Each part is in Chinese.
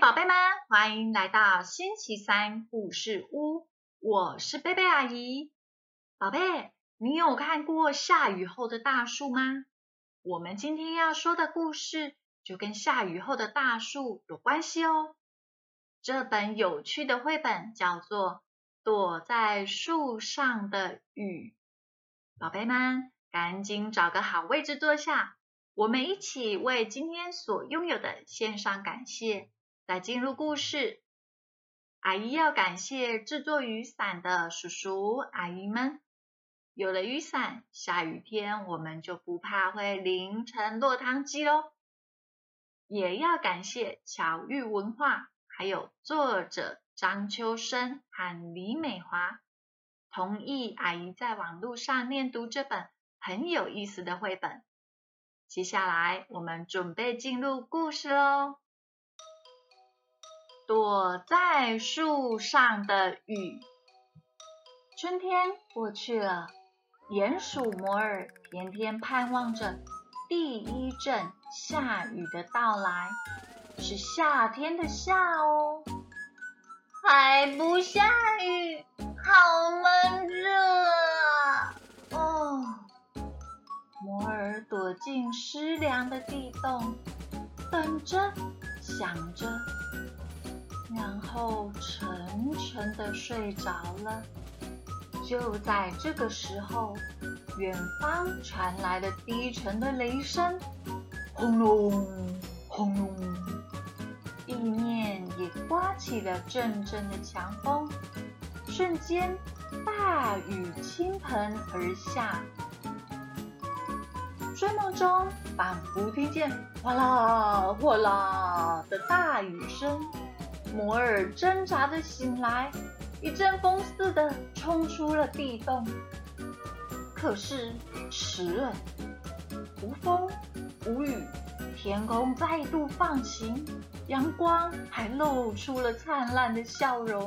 宝贝们欢迎来到星期三故事屋，我是贝贝阿姨。宝贝，你有看过下雨后的大树吗？我们今天要说的故事就跟下雨后的大树有关系哦。这本有趣的绘本叫做《躲在树上的雨》。宝贝们，赶紧找个好位置坐下，我们一起为今天所拥有的献上感谢。来进入故事，阿姨要感谢制作雨伞的叔叔阿姨们。有了雨伞，下雨天我们就不怕会淋成落汤鸡喽。也要感谢巧遇文化，还有作者张秋生和李美华，同意阿姨在网络上念读这本很有意思的绘本。接下来，我们准备进入故事喽。躲在树上的雨。春天过去了，鼹鼠摩尔天天盼望着第一阵下雨的到来。是夏天的夏哦，还不下雨，好闷热啊！哦，摩尔躲进湿凉的地洞，等着，想着。然后沉沉的睡着了。就在这个时候，远方传来了低沉的雷声，轰隆轰隆，地面也刮起了阵阵的强风，瞬间大雨倾盆而下。睡梦中，仿佛听见哗啦哗啦的大雨声。摩尔挣扎着醒来，一阵风似的冲出了地洞。可是迟了，无风无雨，天空再度放晴，阳光还露出了灿烂的笑容。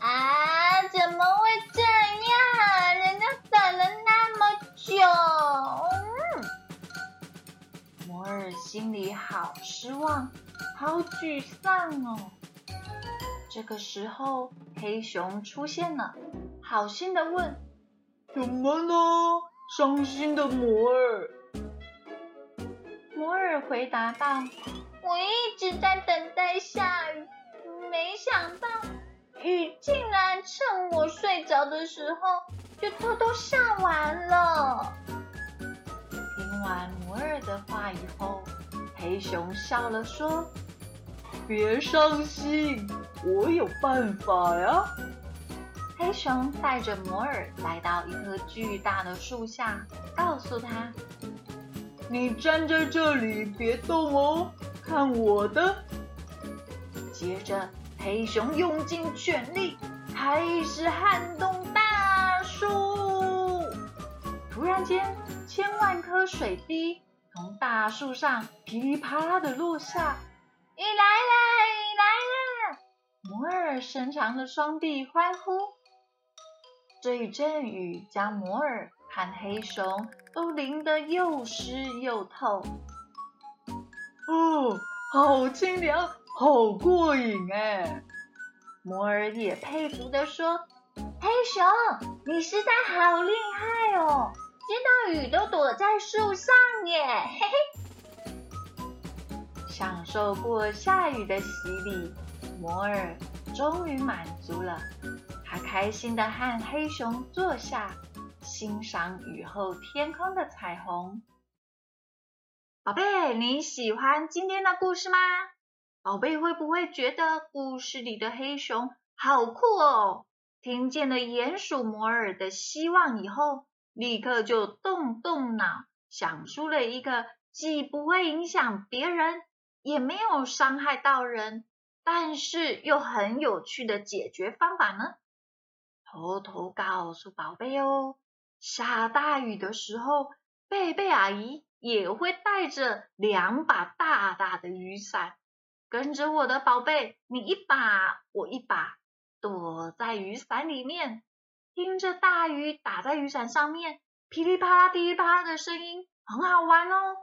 啊，怎么会这样？人家等了那么久。摩尔心里好失望。好沮丧哦！这个时候，黑熊出现了，好心的问：“怎么了，伤心的摩尔？”摩尔回答道：“我一直在等待下雨，没想到雨竟然趁我睡着的时候就偷偷下完了。”听完摩尔的话以后，黑熊笑了说。别伤心，我有办法呀！黑熊带着摩尔来到一棵巨大的树下，告诉他：“你站在这里，别动哦，看我的！”接着，黑熊用尽全力，开始撼动大树。突然间，千万颗水滴从大树上噼里啪啦的落下。你来了，你来了！摩尔伸长了双臂欢呼。这一阵雨将摩尔和黑熊都淋得又湿又透。哦，好清凉，好过瘾哎！摩尔也佩服地说：“黑熊，你实在好厉害哦，见到雨都躲在树上耶！”嘿嘿。享受过下雨的洗礼，摩尔终于满足了。他开心的和黑熊坐下，欣赏雨后天空的彩虹。宝贝，你喜欢今天的故事吗？宝贝会不会觉得故事里的黑熊好酷哦？听见了鼹鼠摩尔的希望以后，立刻就动动脑，想出了一个既不会影响别人。也没有伤害到人，但是又很有趣的解决方法呢。偷偷告诉宝贝哦，下大雨的时候，贝贝阿姨也会带着两把大大的雨伞，跟着我的宝贝，你一把我一把，躲在雨伞里面，听着大雨打在雨伞上面，噼里啪啦、噼里啪啦的声音，很好玩哦。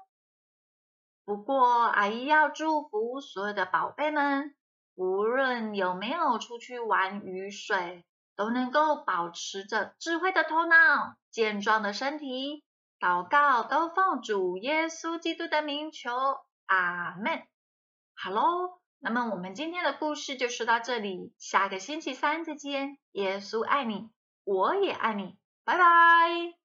不过，阿姨要祝福所有的宝贝们，无论有没有出去玩雨水，都能够保持着智慧的头脑、健壮的身体。祷告都奉主耶稣基督的名求，阿门。好喽，那么我们今天的故事就说到这里，下个星期三再见。耶稣爱你，我也爱你，拜拜。